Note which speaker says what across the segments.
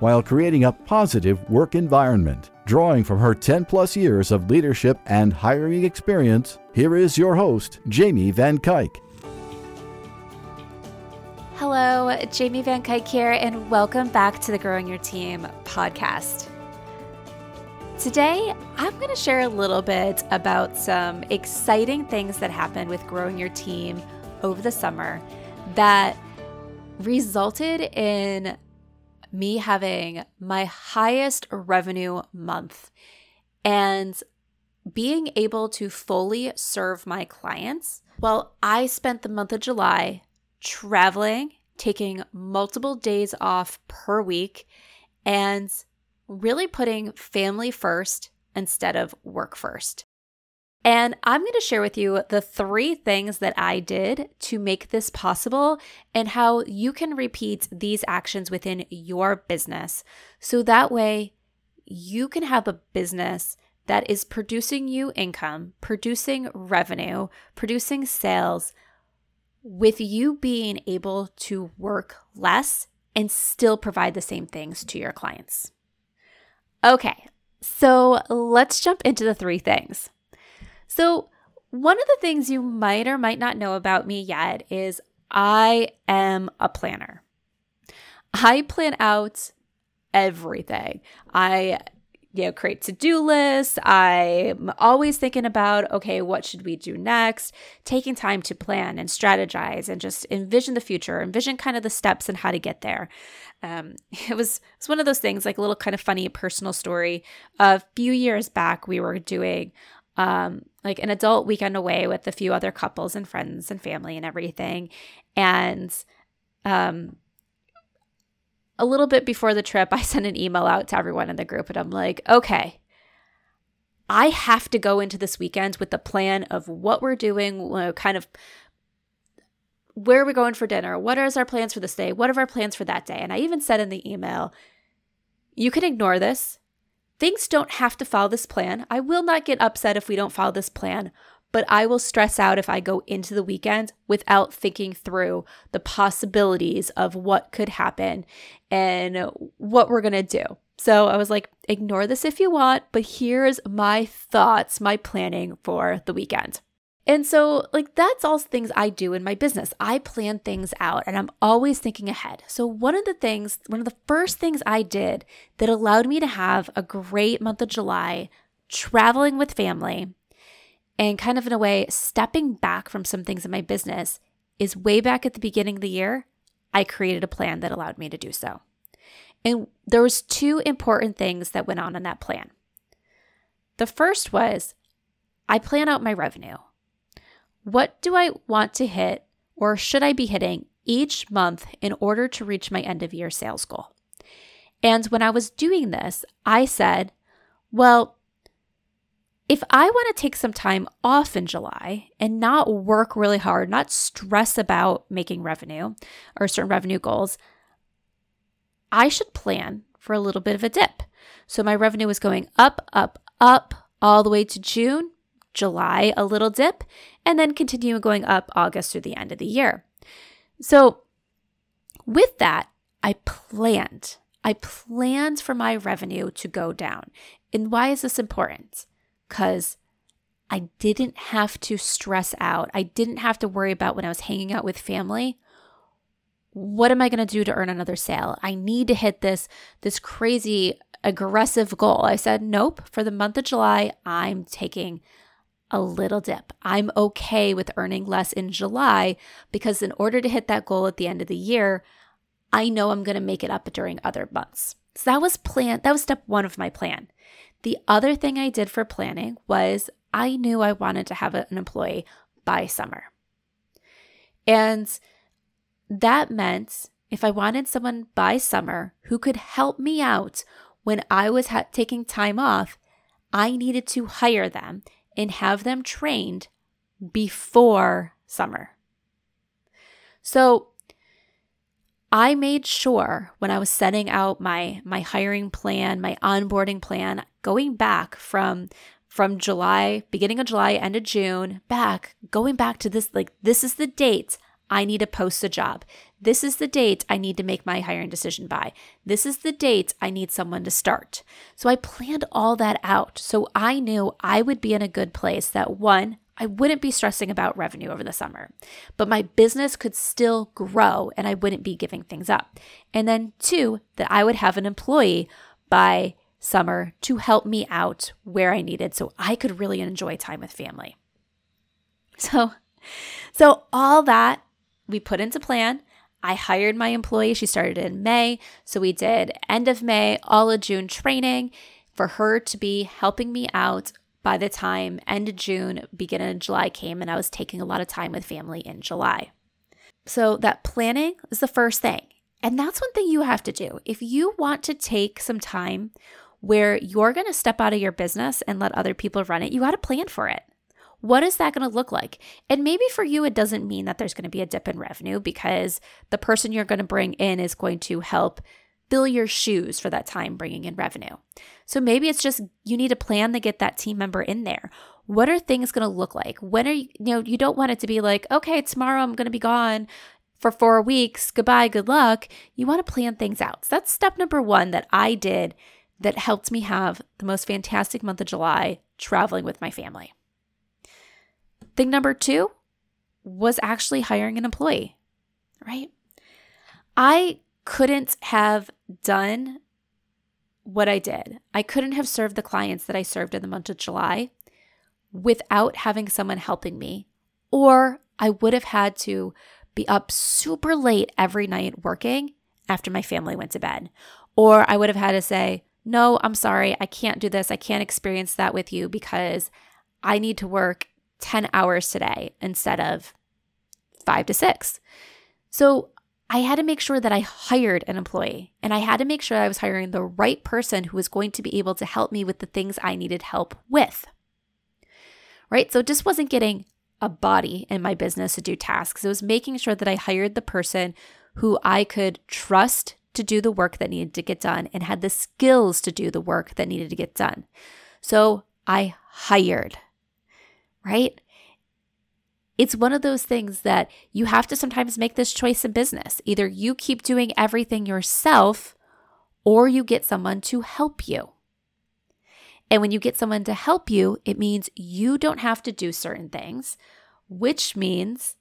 Speaker 1: while creating a positive work environment. Drawing from her 10 plus years of leadership and hiring experience, here is your host, Jamie Van Cuyk.
Speaker 2: Hello, Jamie Van Cuyk here, and welcome back to the Growing Your Team podcast. Today, I'm going to share a little bit about some exciting things that happened with growing your team over the summer that resulted in me having my highest revenue month and being able to fully serve my clients. Well, I spent the month of July traveling, taking multiple days off per week, and really putting family first instead of work first. And I'm going to share with you the three things that I did to make this possible and how you can repeat these actions within your business. So that way you can have a business that is producing you income, producing revenue, producing sales, with you being able to work less and still provide the same things to your clients. Okay, so let's jump into the three things. So, one of the things you might or might not know about me yet is I am a planner. I plan out everything. I you know create to-do lists. I'm always thinking about okay, what should we do next? Taking time to plan and strategize and just envision the future, envision kind of the steps and how to get there. Um, it was it's one of those things like a little kind of funny personal story. A few years back, we were doing um, like an adult weekend away with a few other couples and friends and family and everything. And um, a little bit before the trip, I sent an email out to everyone in the group and I'm like, okay, I have to go into this weekend with the plan of what we're doing, kind of where are we going for dinner? What are our plans for this day? What are our plans for that day? And I even said in the email, you can ignore this. Things don't have to follow this plan. I will not get upset if we don't follow this plan, but I will stress out if I go into the weekend without thinking through the possibilities of what could happen and what we're going to do. So I was like, ignore this if you want, but here's my thoughts, my planning for the weekend. And so, like, that's all things I do in my business. I plan things out and I'm always thinking ahead. So, one of the things, one of the first things I did that allowed me to have a great month of July traveling with family and kind of in a way stepping back from some things in my business is way back at the beginning of the year, I created a plan that allowed me to do so. And there was two important things that went on in that plan. The first was I plan out my revenue. What do I want to hit or should I be hitting each month in order to reach my end of year sales goal? And when I was doing this, I said, well, if I want to take some time off in July and not work really hard, not stress about making revenue or certain revenue goals, I should plan for a little bit of a dip. So my revenue was going up, up, up all the way to June. July, a little dip, and then continue going up August through the end of the year. So, with that, I planned. I planned for my revenue to go down. And why is this important? Because I didn't have to stress out. I didn't have to worry about when I was hanging out with family. What am I going to do to earn another sale? I need to hit this this crazy aggressive goal. I said, "Nope, for the month of July, I'm taking a little dip. I'm okay with earning less in July because, in order to hit that goal at the end of the year, I know I'm going to make it up during other months. So that was plan. That was step one of my plan. The other thing I did for planning was I knew I wanted to have an employee by summer. And that meant if I wanted someone by summer who could help me out when I was ha- taking time off, I needed to hire them and have them trained before summer. So I made sure when I was setting out my my hiring plan, my onboarding plan, going back from from July, beginning of July, end of June, back, going back to this like this is the date I need to post a job. This is the date I need to make my hiring decision by. This is the date I need someone to start. So I planned all that out. So I knew I would be in a good place that one, I wouldn't be stressing about revenue over the summer, but my business could still grow and I wouldn't be giving things up. And then two, that I would have an employee by summer to help me out where I needed so I could really enjoy time with family. So, so all that we put into plan. I hired my employee. She started in May. So we did end of May, all of June training for her to be helping me out by the time end of June, beginning of July came, and I was taking a lot of time with family in July. So that planning is the first thing. And that's one thing you have to do. If you want to take some time where you're going to step out of your business and let other people run it, you got to plan for it. What is that going to look like? And maybe for you, it doesn't mean that there's going to be a dip in revenue because the person you're going to bring in is going to help fill your shoes for that time bringing in revenue. So maybe it's just you need a plan to get that team member in there. What are things going to look like? When are you, you know, you don't want it to be like, okay, tomorrow I'm going to be gone for four weeks. Goodbye, good luck. You want to plan things out. So that's step number one that I did that helped me have the most fantastic month of July traveling with my family. Thing number two was actually hiring an employee, right? I couldn't have done what I did. I couldn't have served the clients that I served in the month of July without having someone helping me, or I would have had to be up super late every night working after my family went to bed. Or I would have had to say, No, I'm sorry, I can't do this. I can't experience that with you because I need to work 10 hours today instead of five to six. So I had to make sure that I hired an employee and I had to make sure I was hiring the right person who was going to be able to help me with the things I needed help with. Right? So it just wasn't getting a body in my business to do tasks. It was making sure that I hired the person who I could trust to do the work that needed to get done and had the skills to do the work that needed to get done. So I hired right? It's one of those things that you have to sometimes make this choice in business. Either you keep doing everything yourself or you get someone to help you. And when you get someone to help you, it means you don't have to do certain things, which means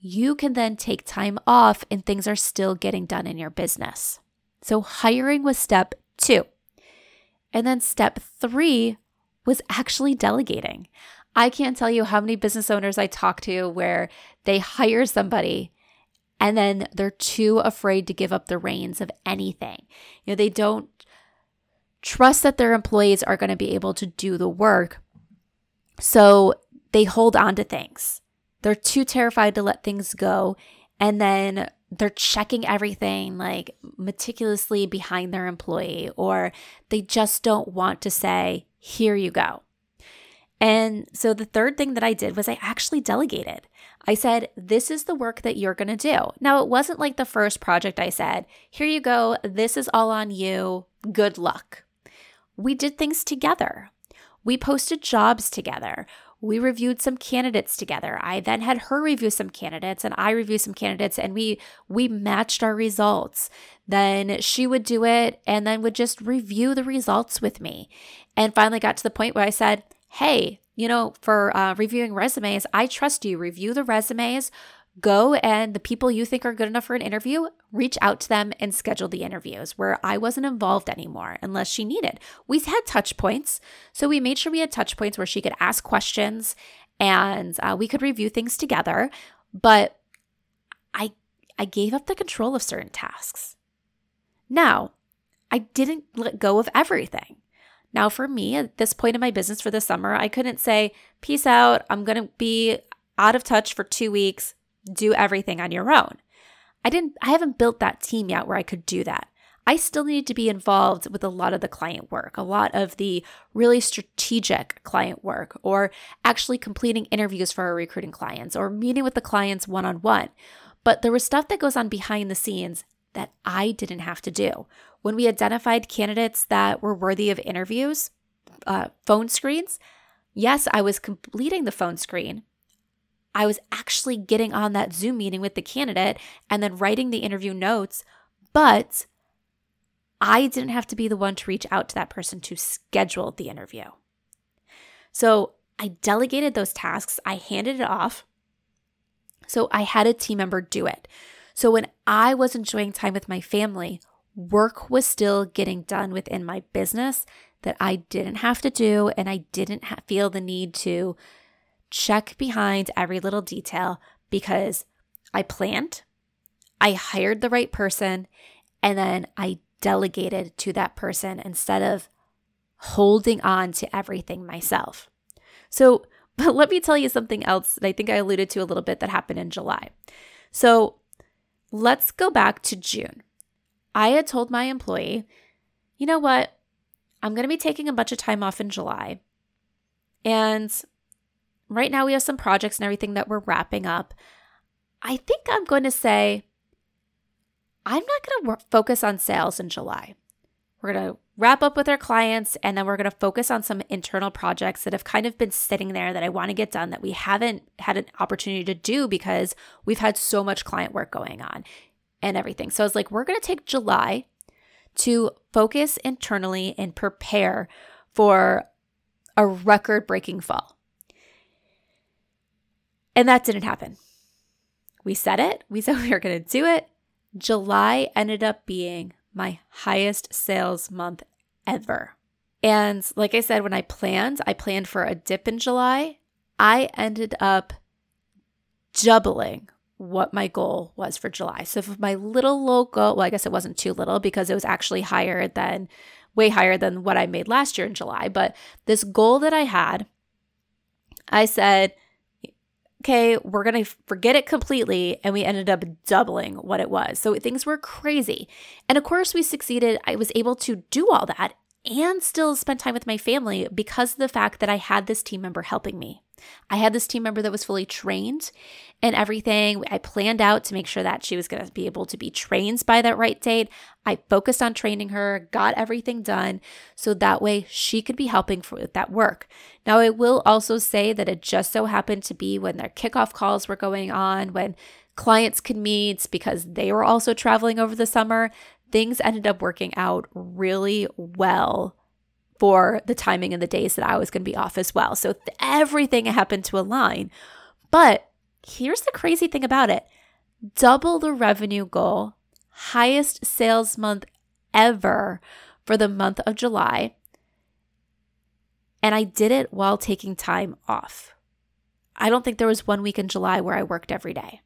Speaker 2: you can then take time off and things are still getting done in your business. So, hiring was step two. And then step three was actually delegating. I can't tell you how many business owners I talk to where they hire somebody and then they're too afraid to give up the reins of anything. You know, they don't trust that their employees are going to be able to do the work. So they hold on to things. They're too terrified to let things go. And then they're checking everything like meticulously behind their employee, or they just don't want to say, here you go. And so the third thing that I did was I actually delegated. I said, This is the work that you're going to do. Now, it wasn't like the first project I said, Here you go. This is all on you. Good luck. We did things together. We posted jobs together. We reviewed some candidates together. I then had her review some candidates and I review some candidates and we we matched our results. Then she would do it and then would just review the results with me. And finally got to the point where I said, hey, you know, for uh, reviewing resumes, I trust you. Review the resumes. Go and the people you think are good enough for an interview, reach out to them and schedule the interviews where I wasn't involved anymore unless she needed. We had touch points. So we made sure we had touch points where she could ask questions and uh, we could review things together. But I, I gave up the control of certain tasks. Now, I didn't let go of everything. Now, for me, at this point in my business for the summer, I couldn't say, peace out, I'm going to be out of touch for two weeks, do everything on your own. I didn't, I haven't built that team yet where I could do that. I still needed to be involved with a lot of the client work, a lot of the really strategic client work, or actually completing interviews for our recruiting clients, or meeting with the clients one on one. But there was stuff that goes on behind the scenes that I didn't have to do. When we identified candidates that were worthy of interviews, uh, phone screens, yes, I was completing the phone screen. I was actually getting on that Zoom meeting with the candidate and then writing the interview notes, but I didn't have to be the one to reach out to that person to schedule the interview. So I delegated those tasks, I handed it off. So I had a team member do it. So when I was enjoying time with my family, work was still getting done within my business that I didn't have to do, and I didn't ha- feel the need to check behind every little detail because I planned, I hired the right person, and then I delegated to that person instead of holding on to everything myself. So, but let me tell you something else that I think I alluded to a little bit that happened in July. So, let's go back to June. I had told my employee, you know what? I'm going to be taking a bunch of time off in July. And right now we have some projects and everything that we're wrapping up. I think I'm going to say, I'm not going to focus on sales in July. We're going to wrap up with our clients and then we're going to focus on some internal projects that have kind of been sitting there that I want to get done that we haven't had an opportunity to do because we've had so much client work going on and everything. So I was like, we're going to take July to focus internally and prepare for a record breaking fall. And that didn't happen. We said it, we said we were going to do it. July ended up being my highest sales month ever. And like I said, when I planned, I planned for a dip in July. I ended up doubling what my goal was for July. So if my little low goal, well, I guess it wasn't too little because it was actually higher than way higher than what I made last year in July. But this goal that I had, I said, okay, we're going to forget it completely. And we ended up doubling what it was. So things were crazy. And of course, we succeeded. I was able to do all that and still spend time with my family because of the fact that I had this team member helping me. I had this team member that was fully trained and everything. I planned out to make sure that she was going to be able to be trained by that right date. I focused on training her, got everything done so that way she could be helping for, with that work. Now, I will also say that it just so happened to be when their kickoff calls were going on, when clients could meet because they were also traveling over the summer. Things ended up working out really well for the timing and the days that I was going to be off as well. So everything happened to align. But here's the crazy thing about it double the revenue goal, highest sales month ever for the month of July. And I did it while taking time off. I don't think there was one week in July where I worked every day.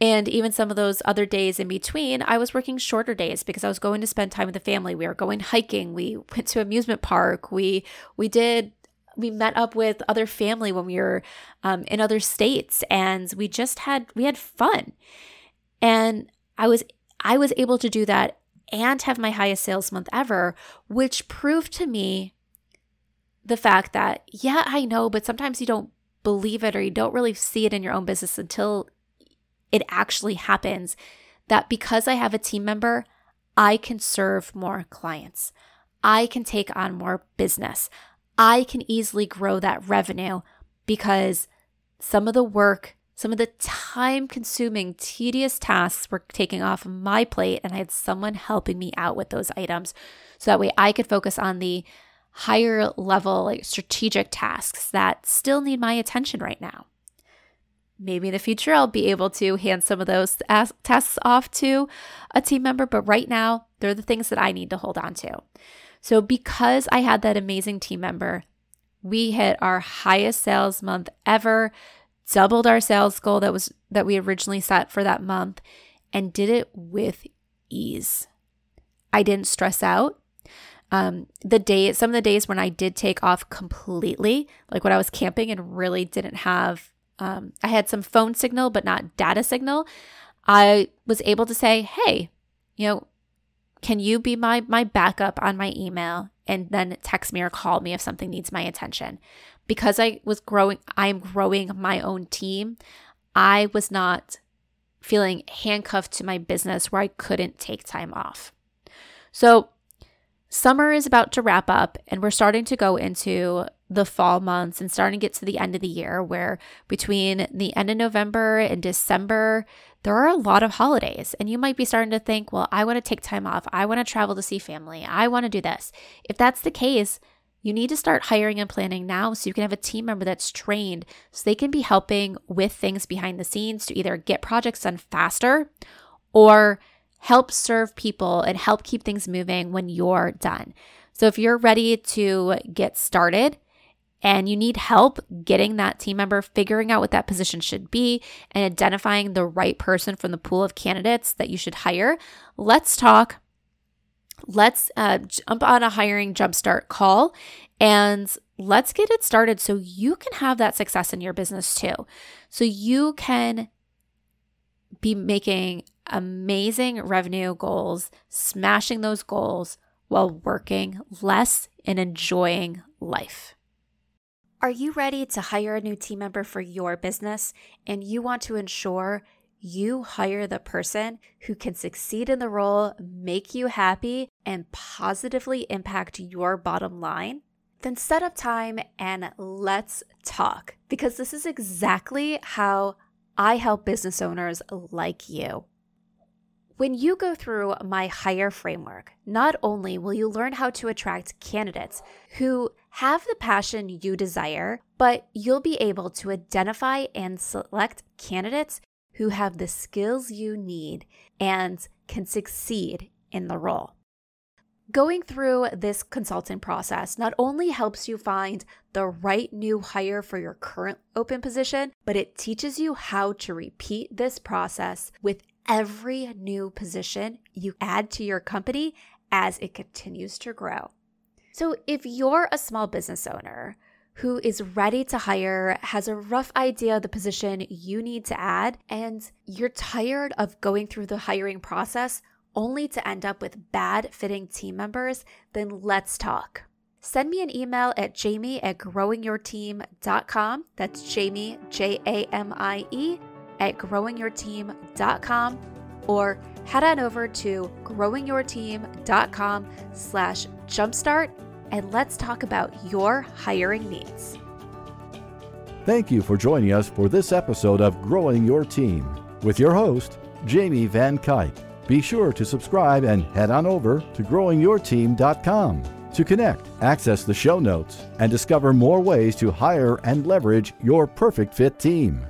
Speaker 2: And even some of those other days in between, I was working shorter days because I was going to spend time with the family. We were going hiking. We went to amusement park. We we did we met up with other family when we were um, in other states, and we just had we had fun. And I was I was able to do that and have my highest sales month ever, which proved to me the fact that yeah, I know, but sometimes you don't believe it or you don't really see it in your own business until it actually happens that because I have a team member, I can serve more clients. I can take on more business. I can easily grow that revenue because some of the work, some of the time consuming, tedious tasks were taking off my plate, and I had someone helping me out with those items. So that way I could focus on the higher level, like strategic tasks that still need my attention right now maybe in the future I'll be able to hand some of those tests off to a team member, but right now they're the things that I need to hold on to. So because I had that amazing team member, we hit our highest sales month ever, doubled our sales goal that was that we originally set for that month and did it with ease. I didn't stress out. Um, the day, some of the days when I did take off completely, like when I was camping and really didn't have um, I had some phone signal, but not data signal. I was able to say, hey, you know, can you be my my backup on my email and then text me or call me if something needs my attention? Because I was growing I'm growing my own team. I was not feeling handcuffed to my business where I couldn't take time off. So, summer is about to wrap up and we're starting to go into the fall months and starting to get to the end of the year where between the end of November and December there are a lot of holidays and you might be starting to think, well, I want to take time off. I want to travel to see family. I want to do this. If that's the case, you need to start hiring and planning now so you can have a team member that's trained so they can be helping with things behind the scenes to either get projects done faster or help serve people and help keep things moving when you're done. So if you're ready to get started, and you need help getting that team member figuring out what that position should be and identifying the right person from the pool of candidates that you should hire, let's talk. Let's uh, jump on a hiring jumpstart call and let's get it started so you can have that success in your business too. So you can be making amazing revenue goals, smashing those goals while working less and enjoying life. Are you ready to hire a new team member for your business and you want to ensure you hire the person who can succeed in the role, make you happy, and positively impact your bottom line? Then set up time and let's talk because this is exactly how I help business owners like you. When you go through my hire framework, not only will you learn how to attract candidates who have the passion you desire, but you'll be able to identify and select candidates who have the skills you need and can succeed in the role. Going through this consultant process not only helps you find the right new hire for your current open position, but it teaches you how to repeat this process with every new position you add to your company as it continues to grow. So, if you're a small business owner who is ready to hire, has a rough idea of the position you need to add, and you're tired of going through the hiring process only to end up with bad fitting team members, then let's talk. Send me an email at jamie at growingyourteam.com. That's Jamie, J A M I E at growingyourteam.com or head on over to growingyourteam.com slash jumpstart and let's talk about your hiring needs.
Speaker 1: Thank you for joining us for this episode of Growing Your Team with your host, Jamie Van Cuyk. Be sure to subscribe and head on over to growingyourteam.com to connect, access the show notes, and discover more ways to hire and leverage your perfect fit team.